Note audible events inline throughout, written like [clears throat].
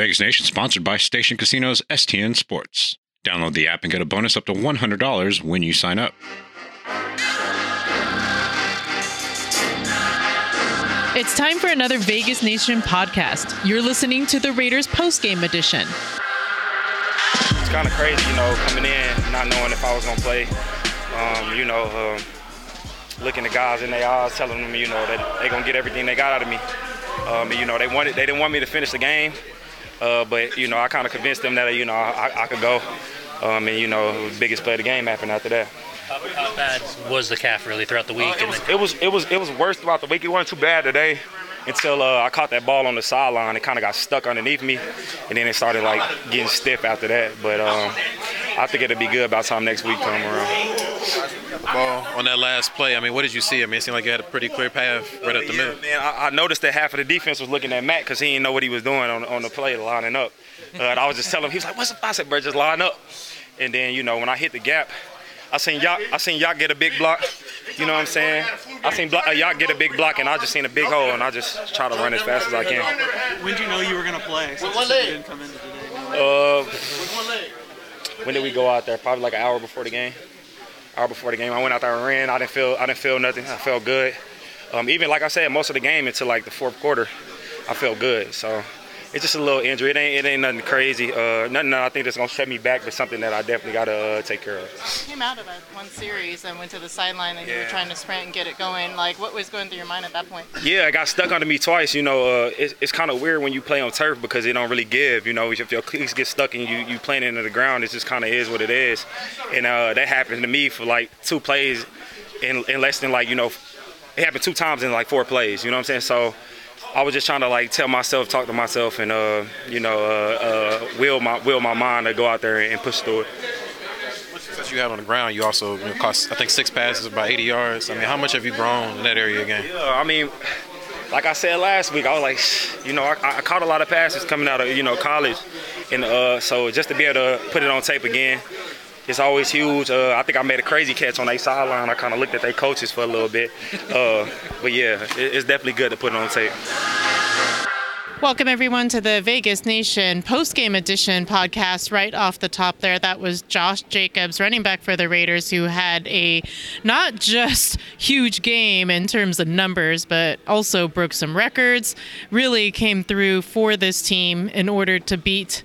Vegas Nation sponsored by Station Casinos STN Sports. Download the app and get a bonus up to $100 when you sign up. It's time for another Vegas Nation podcast. You're listening to the Raiders postgame edition. It's kind of crazy, you know, coming in, not knowing if I was going to play. Um, you know, um, looking the guys in their eyes, telling them, you know, that they're going to get everything they got out of me. Um, you know, they wanted, they didn't want me to finish the game, uh, but you know, I kind of convinced them that you know I, I could go, um, and you know, the biggest play of the game happened after that. How, how bad was the calf really throughout the week? Uh, it, was, it was it was it was worse throughout the week. It wasn't too bad today until uh, I caught that ball on the sideline. It kind of got stuck underneath me, and then it started like getting stiff after that. But um, I think it'll be good by the time next week come around. Ball on that last play. I mean, what did you see? I mean, it seemed like you had a pretty clear path right up the yeah, middle. Man, I, I, noticed that half of the defense was looking at Matt because he didn't know what he was doing on, on the play, lining up. Uh, and I was just telling him, he was like, "What's up?" I said, "Bro, just line up." And then you know, when I hit the gap, I seen y'all, I seen y'all get a big block. You know what I'm saying? I seen block, uh, y'all get a big block, and I just seen a big hole, and I just try to run as fast as I can. When did you know you were gonna play? Since you didn't come into today. Uh, when did we go out there? Probably like an hour before the game. Hour before the game, I went out there and ran. I didn't feel, I didn't feel nothing. I felt good. Um, even like I said, most of the game until like the fourth quarter, I felt good. So it's just a little injury. It ain't, it ain't nothing crazy. Uh, nothing that I think that's gonna set me back, but something that I definitely gotta uh, take care of. came out of a, one series and went to the sideline, and you were trying to sprint and get it going. Like, what was going through your mind at that point? Yeah, it got stuck under me twice. You know, uh, it's, it's kind of weird when you play on turf because it don't really give. You know, if your cleats get stuck and you you playing into the ground, it just kind of is what it is. And uh, that happened to me for like two plays in, in less than like you know, it happened two times in like four plays. You know what I'm saying? So. I was just trying to like tell myself, talk to myself, and uh, you know, uh, uh, will my will my mind to go out there and push through it. Since you had on the ground, you also you know, caught I think six passes, about 80 yards. I mean, how much have you grown in that area again? Yeah, I mean, like I said last week, I was like, you know, I, I caught a lot of passes coming out of you know college, and uh, so just to be able to put it on tape again, it's always huge. Uh, I think I made a crazy catch on their sideline. I kind of looked at their coaches for a little bit, uh, but yeah, it, it's definitely good to put it on tape. Welcome, everyone, to the Vegas Nation postgame edition podcast. Right off the top there, that was Josh Jacobs, running back for the Raiders, who had a not just [laughs] huge game in terms of numbers, but also broke some records. Really came through for this team in order to beat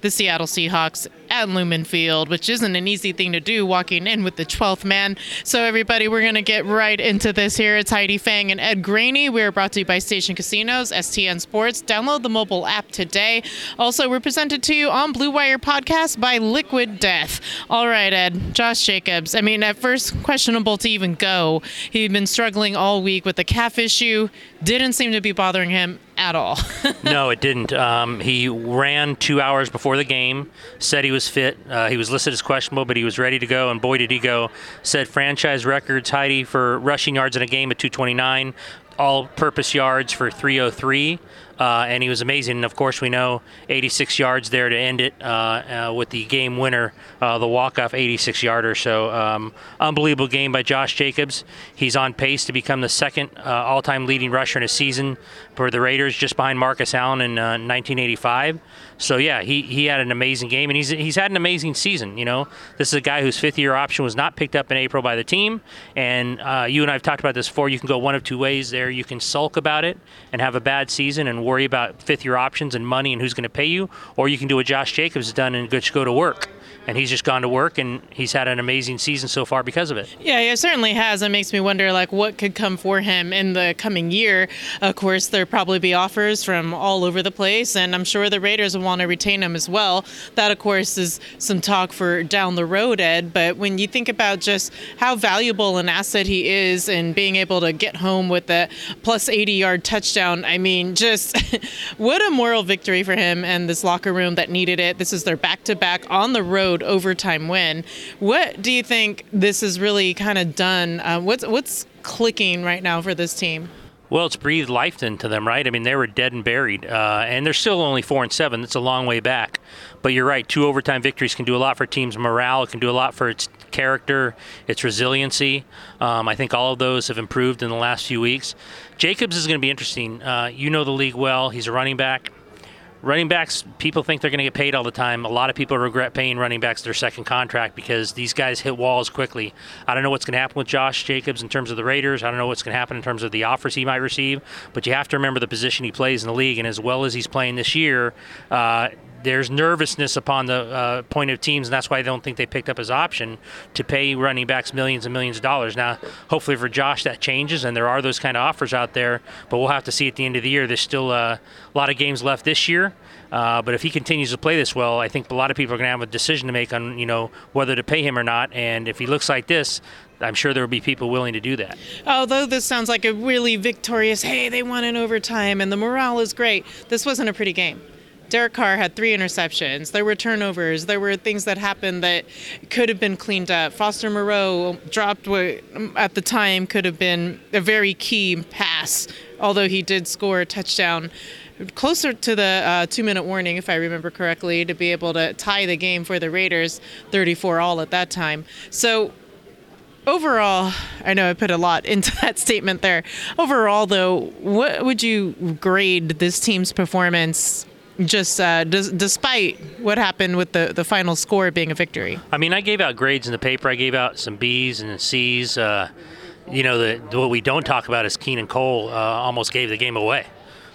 the Seattle Seahawks at Lumen Field, which isn't an easy thing to do walking in with the 12th man. So, everybody, we're going to get right into this here. It's Heidi Fang and Ed Graney. We're brought to you by Station Casinos, STN Sports. Download the mobile app today. Also, we're presented to you on Blue Wire Podcast by Liquid Death. All right, Ed, Josh Jacobs. I mean, at first, questionable to even go. He'd been struggling all week with the calf issue, didn't seem to be bothering him at all. [laughs] no, it didn't. Um, he ran two hours before the game, said he was fit. Uh, he was listed as questionable, but he was ready to go, and boy, did he go. Said franchise records, Heidi, for rushing yards in a game at 229, all purpose yards for 303. Uh, and he was amazing. And of course, we know 86 yards there to end it uh, uh, with the game winner, uh, the walk-off 86 yarder. So um, unbelievable game by Josh Jacobs. He's on pace to become the second uh, all-time leading rusher in a season for the Raiders, just behind Marcus Allen in uh, 1985. So yeah, he, he had an amazing game, and he's he's had an amazing season. You know, this is a guy whose fifth-year option was not picked up in April by the team, and uh, you and I have talked about this before. You can go one of two ways there. You can sulk about it and have a bad season and worry about fifth-year options and money and who's going to pay you, or you can do what Josh Jacobs has done and just go to work. And he's just gone to work, and he's had an amazing season so far because of it. Yeah, it certainly has. It makes me wonder, like, what could come for him in the coming year. Of course, there'll probably be offers from all over the place, and I'm sure the Raiders will want to retain him as well. That, of course, is some talk for down the road, Ed. But when you think about just how valuable an asset he is and being able to get home with a plus 80 yard touchdown, I mean, just [laughs] what a moral victory for him and this locker room that needed it. This is their back to back on the road overtime win. What do you think this has really kind of done? Uh, what's what's clicking right now for this team? Well, it's breathed life into them, right? I mean, they were dead and buried, uh, and they're still only four and seven. That's a long way back. But you're right; two overtime victories can do a lot for teams' morale. It can do a lot for its character, its resiliency. Um, I think all of those have improved in the last few weeks. Jacobs is going to be interesting. Uh, you know the league well. He's a running back. Running backs, people think they're going to get paid all the time. A lot of people regret paying running backs their second contract because these guys hit walls quickly. I don't know what's going to happen with Josh Jacobs in terms of the Raiders. I don't know what's going to happen in terms of the offers he might receive. But you have to remember the position he plays in the league, and as well as he's playing this year, uh, there's nervousness upon the uh, point of teams, and that's why I don't think they picked up his option to pay running backs millions and millions of dollars. Now, hopefully for Josh that changes, and there are those kind of offers out there, but we'll have to see at the end of the year. There's still uh, a lot of games left this year. Uh, but if he continues to play this well, I think a lot of people are going to have a decision to make on you know whether to pay him or not. And if he looks like this, I'm sure there will be people willing to do that. Although this sounds like a really victorious, hey, they won in overtime and the morale is great. This wasn't a pretty game. Derek Carr had three interceptions. There were turnovers. There were things that happened that could have been cleaned up. Foster Moreau dropped what at the time could have been a very key pass, although he did score a touchdown closer to the uh, two minute warning, if I remember correctly, to be able to tie the game for the Raiders 34 all at that time. So overall, I know I put a lot [laughs] into that statement there. Overall, though, what would you grade this team's performance just uh, d- despite what happened with the, the final score being a victory? I mean, I gave out grades in the paper. I gave out some B's and C's. Uh, you know, the, what we don't talk about is Keelan Cole uh, almost gave the game away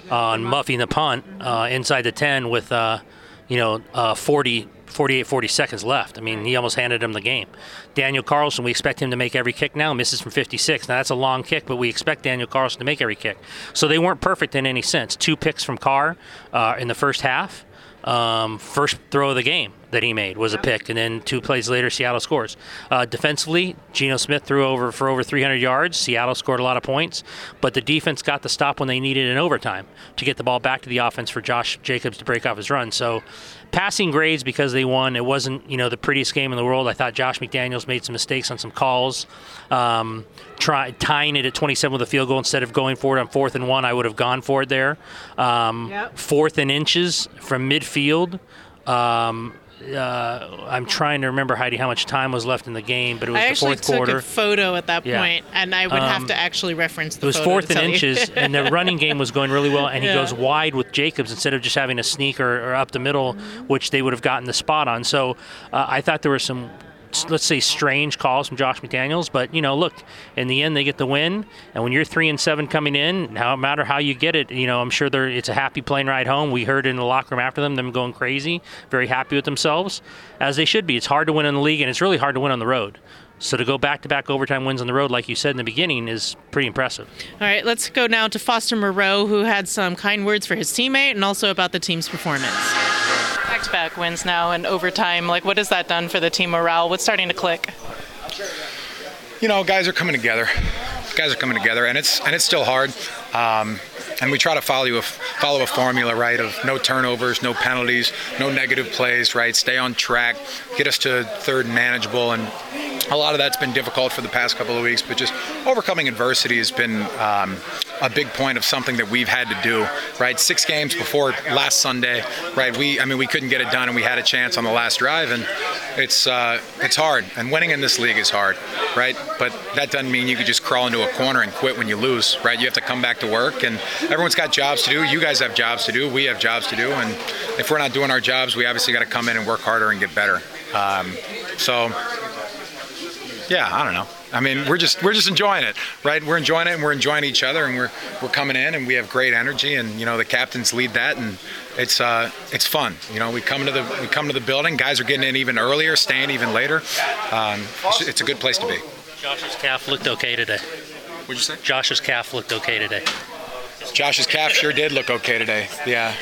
on muffing the punt uh, inside the 10 with, uh, you know, uh, 40, 48, 40 seconds left. I mean, he almost handed him the game. Daniel Carlson, we expect him to make every kick now, misses from 56. Now, that's a long kick, but we expect Daniel Carlson to make every kick. So they weren't perfect in any sense. Two picks from Carr uh, in the first half. Um, first throw of the game that he made was a pick, and then two plays later, Seattle scores. Uh, defensively, Geno Smith threw over for over 300 yards. Seattle scored a lot of points, but the defense got the stop when they needed in overtime to get the ball back to the offense for Josh Jacobs to break off his run. So, passing grades because they won. It wasn't you know the prettiest game in the world. I thought Josh McDaniels made some mistakes on some calls. Um, try, tying it at 27 with a field goal instead of going for it on fourth and one, I would have gone for it there. Um, Yep. Fourth and inches from midfield. Um, uh, I'm trying to remember Heidi how much time was left in the game, but it was I the actually fourth took quarter. a photo at that Yeah. point, and I would have Um, to actually reference the It was photo fourth and inches, and the [laughs] running game was going really well. And he goes wide with Jacobs instead of just having a sneak or, or up the middle, which they would have gotten the spot on. So uh, I thought there were some, let's say, strange calls from Josh McDaniels. But you know, look, in the end, they get the win. And when you're three and seven coming in, no matter how you get it, you know, I'm sure they're it's a happy plane ride home. We heard in the locker room after them, them going crazy, very happy with themselves, as they should be. It's hard to win in the league, and it's really hard to win on the road. So to go back-to-back overtime wins on the road, like you said in the beginning, is pretty impressive. All right, let's go now to Foster Moreau, who had some kind words for his teammate and also about the team's performance. Back-to-back wins now in overtime. Like, what has that done for the team morale? What's starting to click? you know, guys are coming together. Guys are coming together, and it's and it's still hard. Um, and we try to follow a follow a formula, right? Of no turnovers, no penalties, no negative plays, right? Stay on track, get us to third and manageable, and a lot of that's been difficult for the past couple of weeks. But just overcoming adversity has been um, a big point of something that we've had to do, right? Six games before last Sunday, right? We, I mean, we couldn't get it done, and we had a chance on the last drive, and it's uh, it's hard. And winning in this league is hard, right? But that doesn't mean you could just crawl into a corner and quit when you lose, right? You have to come back to work, and everyone's got jobs to do. You guys have jobs to do. We have jobs to do, and if we're not doing our jobs, we obviously got to come in and work harder and get better. Um, so yeah, I don't know. I mean, we're just we're just enjoying it, right? We're enjoying it, and we're enjoying each other, and we're we're coming in, and we have great energy, and you know the captains lead that, and it's uh it's fun. You know, we come to the we come to the building. Guys are getting in even earlier, staying even later. Um, it's, it's a good place to be. Josh's calf looked okay today. What'd you say? Josh's calf looked okay today. Josh's calf sure did look okay today. Yeah,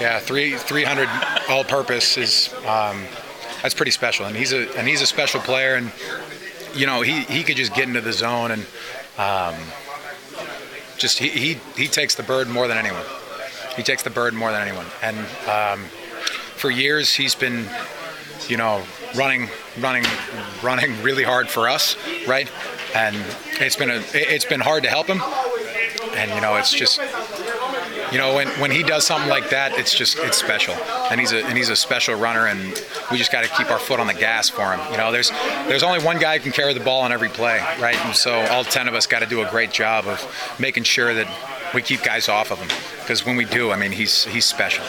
yeah, three 300 all-purpose is um, that's pretty special, and he's a and he's a special player, and you know he he could just get into the zone and um, just he, he he takes the bird more than anyone. He takes the bird more than anyone, and um, for years he's been you know running running running really hard for us, right? And it's been a it's been hard to help him, and you know it's just you know when, when he does something like that it's just it's special. And he's a and he's a special runner and we just got to keep our foot on the gas for him. You know there's there's only one guy who can carry the ball on every play right? And so all 10 of us got to do a great job of making sure that we keep guys off of him. Because when we do i mean he's he's special.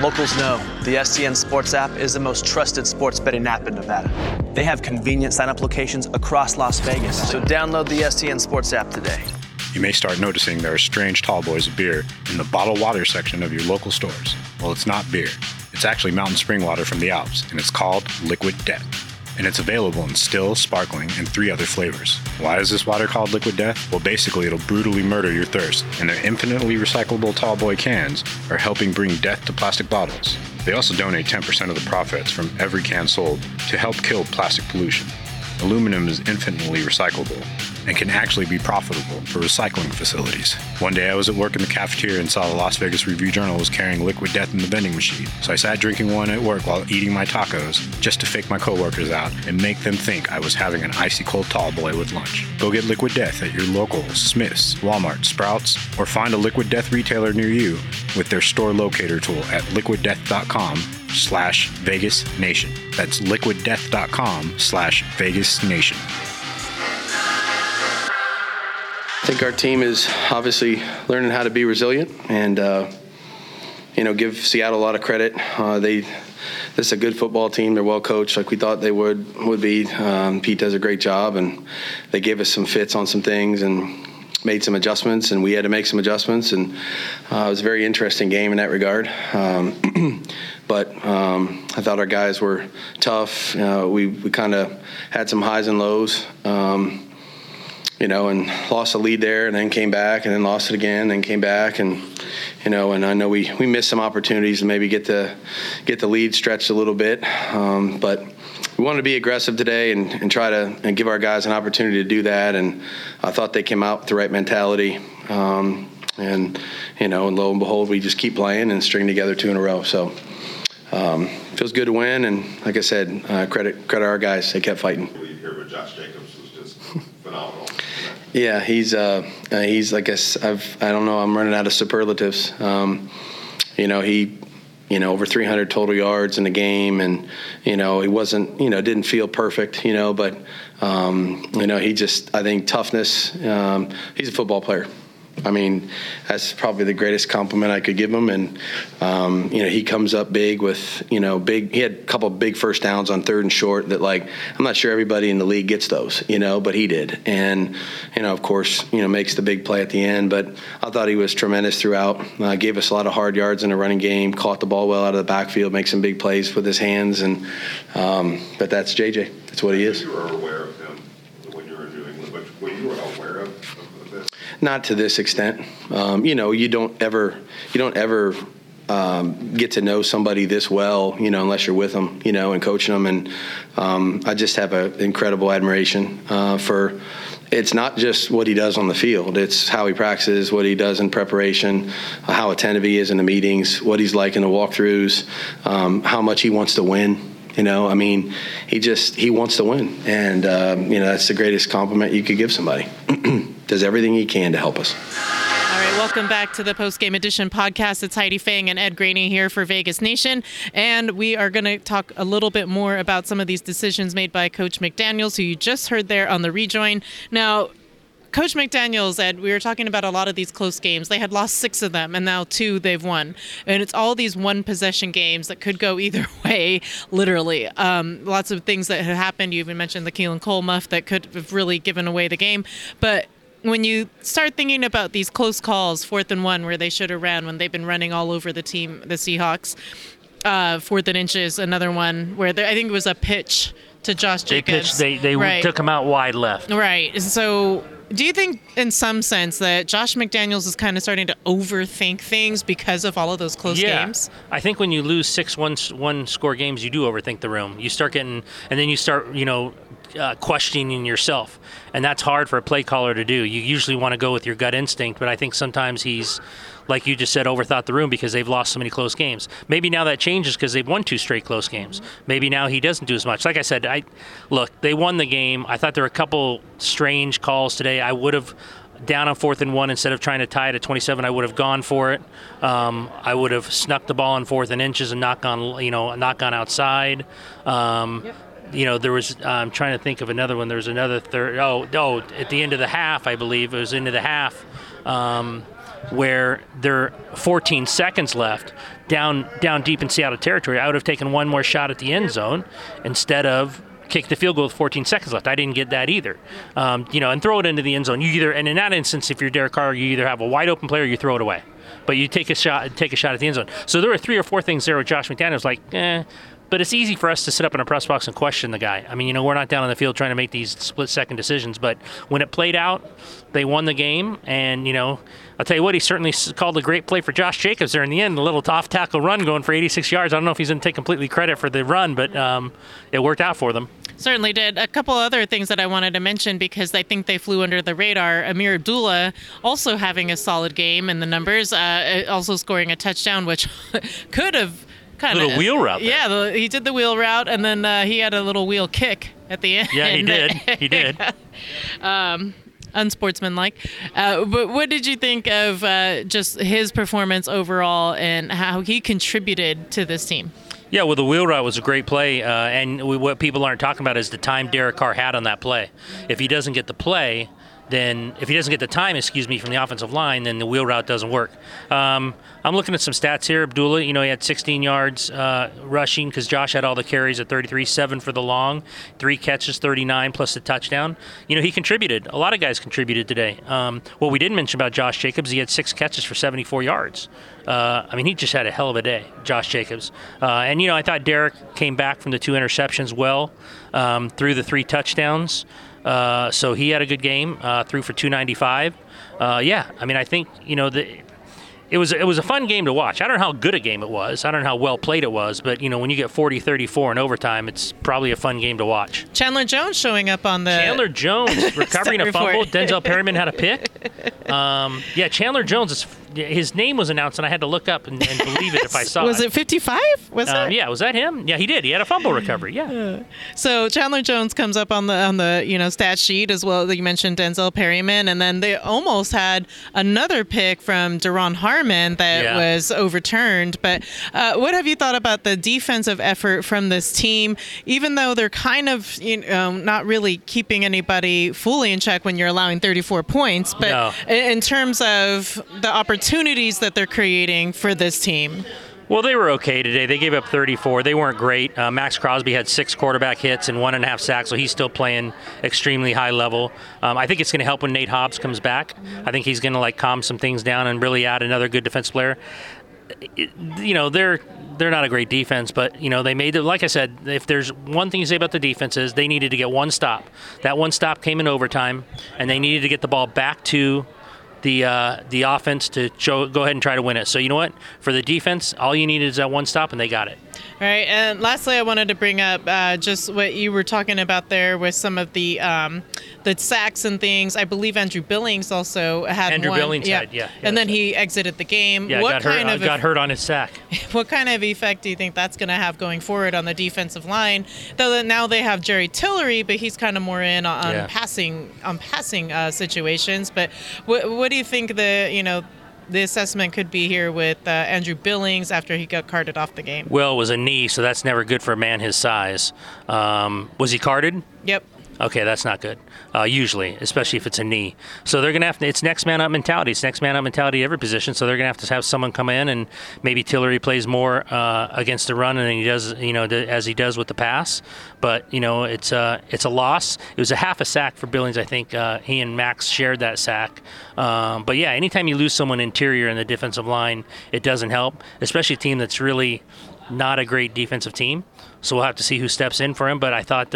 Locals know the STN Sports app is the most trusted sports betting app in Nevada. They have convenient sign up locations across Las Vegas, so download the STN Sports app today. You may start noticing there are strange tall boys of beer in the bottled water section of your local stores. Well, it's not beer. It's actually mountain spring water from the Alps, and it's called Liquid Death. And it's available in still, sparkling, and three other flavors. Why is this water called Liquid Death? Well, basically, it'll brutally murder your thirst, and their infinitely recyclable tallboy cans are helping bring death to plastic bottles. They also donate 10% of the profits from every can sold to help kill plastic pollution. Aluminum is infinitely recyclable and can actually be profitable for recycling facilities. One day I was at work in the cafeteria and saw the Las Vegas Review Journal was carrying liquid death in the vending machine. So I sat drinking one at work while eating my tacos just to fake my coworkers out and make them think I was having an icy cold tall boy with lunch. Go get liquid death at your local Smith's, Walmart, Sprouts, or find a liquid death retailer near you with their store locator tool at liquiddeath.com slash Vegas Nation. That's liquiddeath.com slash Vegas Nation. I think our team is obviously learning how to be resilient and, uh, you know, give Seattle a lot of credit. Uh, they, this is a good football team. They're well coached, like we thought they would would be. Um, Pete does a great job, and they gave us some fits on some things and made some adjustments, and we had to make some adjustments. And uh, it was a very interesting game in that regard. Um, [clears throat] but um, I thought our guys were tough. Uh, we we kind of had some highs and lows. Um, you know, and lost a lead there, and then came back, and then lost it again, and came back, and you know, and I know we, we missed some opportunities to maybe get the get the lead stretched a little bit, um, but we wanted to be aggressive today and, and try to and give our guys an opportunity to do that, and I thought they came out with the right mentality, um, and you know, and lo and behold, we just keep playing and string together two in a row, so. Um, feels good to win, and like I said, uh, credit credit our guys. They kept fighting. Here with Josh Jacobs was just phenomenal. Yeah, he's uh, uh, he's like I, I've I don't know I'm running out of superlatives. Um, you know he, you know over 300 total yards in the game, and you know he wasn't you know didn't feel perfect, you know, but um, you know he just I think toughness. Um, he's a football player. I mean, that's probably the greatest compliment I could give him. And um, you know, he comes up big with you know big. He had a couple big first downs on third and short that like I'm not sure everybody in the league gets those, you know, but he did. And you know, of course, you know, makes the big play at the end. But I thought he was tremendous throughout. Uh, gave us a lot of hard yards in a running game. Caught the ball well out of the backfield. Makes some big plays with his hands. And um, but that's JJ. That's what he is. You were aware of him when you were doing, but when you were aware of, of this. Not to this extent. Um, you know, you don't ever, you don't ever um, get to know somebody this well, you know, unless you're with them, you know, and coaching them. And um, I just have an incredible admiration uh, for. It's not just what he does on the field; it's how he practices, what he does in preparation, how attentive he is in the meetings, what he's like in the walkthroughs, um, how much he wants to win. You know, I mean, he just he wants to win, and um, you know that's the greatest compliment you could give somebody. [clears throat] Does everything he can to help us. All right, welcome back to the post game edition podcast. It's Heidi Fang and Ed Graney here for Vegas Nation, and we are going to talk a little bit more about some of these decisions made by Coach McDaniels, who you just heard there on the rejoin. Now. Coach McDaniels, Ed, we were talking about a lot of these close games. They had lost six of them, and now two they've won. And it's all these one possession games that could go [laughs] either way, literally. Um, lots of things that have happened. You even mentioned the Keelan Cole muff that could have really given away the game. But when you start thinking about these close calls, fourth and one, where they should have ran when they've been running all over the team, the Seahawks, uh, fourth and inches, another one where there, I think it was a pitch to Josh They Jacobs. pitched. They they right. took him out wide left. Right. So, do you think, in some sense, that Josh McDaniels is kind of starting to overthink things because of all of those close yeah. games? I think when you lose six one one score games, you do overthink the room. You start getting, and then you start, you know, uh, questioning yourself, and that's hard for a play caller to do. You usually want to go with your gut instinct, but I think sometimes he's, like you just said, overthought the room because they've lost so many close games. Maybe now that changes because they've won two straight close games. Maybe now he doesn't do as much. Like I said, I look, they won the game. I thought there were a couple strange calls today. I would have down on fourth and one instead of trying to tie it at 27 i would have gone for it um, i would have snuck the ball on fourth and inches and knock on you know knock on outside um, you know there was i'm trying to think of another one there was another third oh oh at the end of the half i believe it was into the half um, where there are 14 seconds left down down deep in Seattle territory. I would have taken one more shot at the end zone instead of kick the field goal with 14 seconds left. I didn't get that either. Um, you know, and throw it into the end zone. You either and in that instance, if you're Derek Carr, you either have a wide open player or you throw it away. But you take a shot, take a shot at the end zone. So there were three or four things there with Josh McDaniels, like, eh. But it's easy for us to sit up in a press box and question the guy. I mean, you know, we're not down on the field trying to make these split second decisions. But when it played out, they won the game. And, you know, I'll tell you what, he certainly called a great play for Josh Jacobs there in the end. A little off tackle run going for 86 yards. I don't know if he's going to take completely credit for the run, but um, it worked out for them. Certainly did. A couple other things that I wanted to mention because I think they flew under the radar. Ameer Abdullah also having a solid game in the numbers, uh, also scoring a touchdown, which [laughs] could have kind of a Little wheel route there. Yeah, the, he did the wheel route, and then uh, he had a little wheel kick at the end. Yeah, he did. He [laughs] did. um, unsportsmanlike. Uh, but what did you think of uh, just his performance overall and how he contributed to this team? Yeah, well, the wheel route was a great play, uh, and we, what people aren't talking about is the time Derek Carr had on that play. If he doesn't get the play, then if he doesn't get the time, excuse me, from the offensive line, then the wheel route doesn't work. Um, I'm looking at some stats here. Abdullah, you know, he had 16 yards uh, rushing because Josh had all the carries at 33, seven for the long, three catches, 39 plus the touchdown. You know, he contributed. A lot of guys contributed today. Um, what we didn't mention about Josh Jacobs, he had six catches for 74 yards. Uh, I mean, he just had a hell of a day, Josh Jacobs. Uh, and, you know, I thought Derek came back from the two interceptions well um, through the three touchdowns. Uh, so he had a good game, uh, threw for 295. Uh, yeah, I mean, I think, you know, the, it was it was a fun game to watch. I don't know how good a game it was. I don't know how well played it was, but you know when you get 40-34 in overtime, it's probably a fun game to watch. Chandler Jones showing up on the Chandler Jones [laughs] recovering a fumble. Denzel Perryman had a pick. [laughs] Um, yeah, Chandler Jones. Is, his name was announced, and I had to look up and, and believe it if I [laughs] saw was it. Was it 55? Was Um, it? yeah, was that him? Yeah, he did. He had a fumble recovery. Yeah. So Chandler Jones comes up on the on the you know stat sheet as well. You mentioned Denzel Perryman, and then they almost had another pick from Duron Harmon that Yeah. was overturned. But uh, what have you thought about the defensive effort from this team? Even though they're kind of you know not really keeping anybody fully in check when you're allowing 34 points, but No. in in terms of the opportunities that they're creating for this team. Well, they were okay today. They gave up 34. They weren't great. Uh, Maxx Crosby had six quarterback hits and one and a half sacks, so he's still playing extremely high level. Um, I think it's going to help when Nate Hobbs comes back. I think he's going to like calm some things down and really add another good defense player. It- you know, they're they're not a great defense, but you know they made it. Like I said, if there's one thing to say about the defense is they needed to get one stop. That one stop came in overtime, and they needed to get the ball back to the uh, the offense to show, go ahead and try to win it. So you know what? For the defense, all you needed is that one stop, and they got it. All right, and lastly, I wanted to bring up uh, just what you were talking about there with some of the um, the sacks and things. I believe Andrew Billings also had Andrew one. Billings had, yeah, yeah, and then he exited the game. Yeah, what got hurt. kind uh, of got hurt on his sack. [laughs] what kind of effect do you think that's going to have going forward on the defensive line? Though now they have Jerry Tillery, but he's kind of more in on Yeah. passing on passing uh, situations. But what what do you think the you know the assessment could be here with uh, Andrew Billings after he got carted off the game? Well, it was a knee, so that's never good for a man his size. Um, was he carted? Yep. Okay, that's not good. Uh, usually, especially if it's a knee. So they're gonna have to. It's next man up mentality. It's next man up mentality every position. So they're gonna have to have someone come in and maybe Tillery plays more uh, against the run than he does, you know, as he does with the pass. But you know, it's uh, it's a loss. It was a half a sack for Billings. I think uh, he and Maxx shared that sack. Um, but yeah, anytime you lose someone interior in the defensive line, it doesn't help, especially a team that's really not a great defensive team. So we'll have to see who steps in for him. But I thought.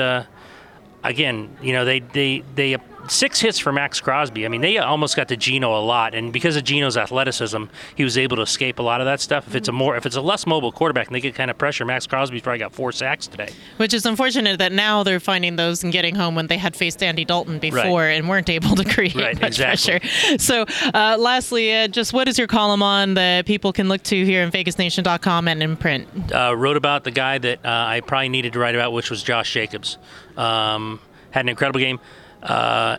Again, you know, they they they six hits for Maxx Crosby. I mean, they almost got to Geno a lot, and because of Geno's athleticism, he was able to escape a lot of that stuff. If it's a more if it's a less mobile quarterback and they get kind of pressure, Maxx Crosby's probably got four sacks today. Which is unfortunate that now they're finding those and getting home when they had faced Andy Dalton before and weren't able to [laughs] create Right, much exactly. pressure. So, uh, lastly, uh, just what is your column on that people can look to here in VegasNation.com and in print? uh, wrote about the guy that uh, I probably needed to write about, which was Josh Jacobs. Um, had an incredible game. Uh,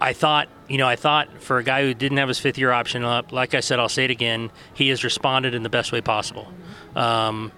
I thought, you know, I thought for a guy who didn't have his fifth year option up, like I said, I'll say it again, he has responded in the best way possible. Um,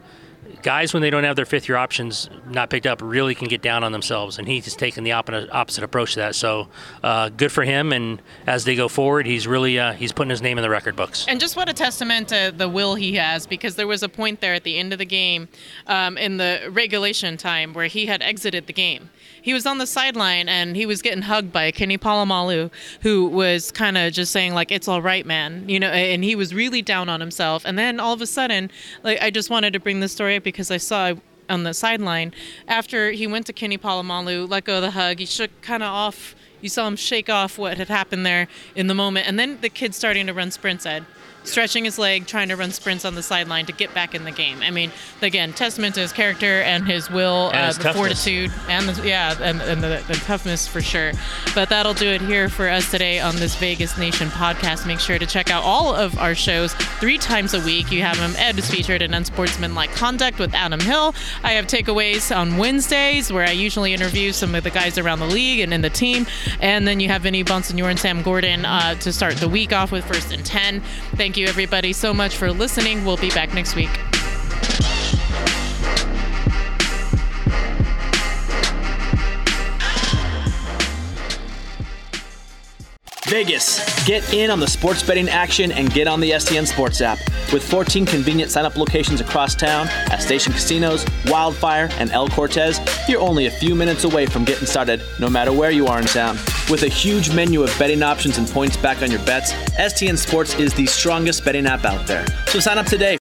guys, when they don't have their fifth year options not picked up, really can get down on themselves. And he's taken the opposite approach to that. So uh, good for him. And as they go forward, he's really uh, he's putting his name in the record books. And just what a testament to the will he has, because there was a point there at the end of the game um, in the regulation time where he had exited the game. He was on the sideline and he was getting hugged by Kenny Polamalu, who was kind of just saying like, "It's all right, man," you know. And he was really down on himself. And then all of a sudden, like, I just wanted to bring this story up because I saw on the sideline after he went to Kenny Polamalu, let go of the hug. He shook kind of off. You saw him shake off what had happened there in the moment, and then the kid starting to run sprints. Ed stretching his leg, trying to run sprints on the sideline to get back in the game. I mean, again, testament to his character and his will, And uh, his the toughness. fortitude, and the, yeah, and, and the, the toughness for sure. But that'll do it here for us today on this Vegas Nation podcast. Make sure to check out all of our shows three times a week. You have them. Ed is featured in Unsportsmanlike Conduct with Adam Hill. I have takeaways on Wednesdays where I usually interview some of the guys around the league and in the team. And then you have Vinny Bonsignore and Sam Gordon uh, to start the week off with First and 10. Thank you, everybody, so much for listening. We'll be back next week. Vegas, get in on the sports betting action and get on the STN Sports app. With 14 convenient sign up locations across town at Station Casinos, Wildfire, and El Cortez, you're only a few minutes away from getting started no matter where you are in town. With a huge menu of betting options and points back on your bets, STN Sports is the strongest betting app out there. So sign up today.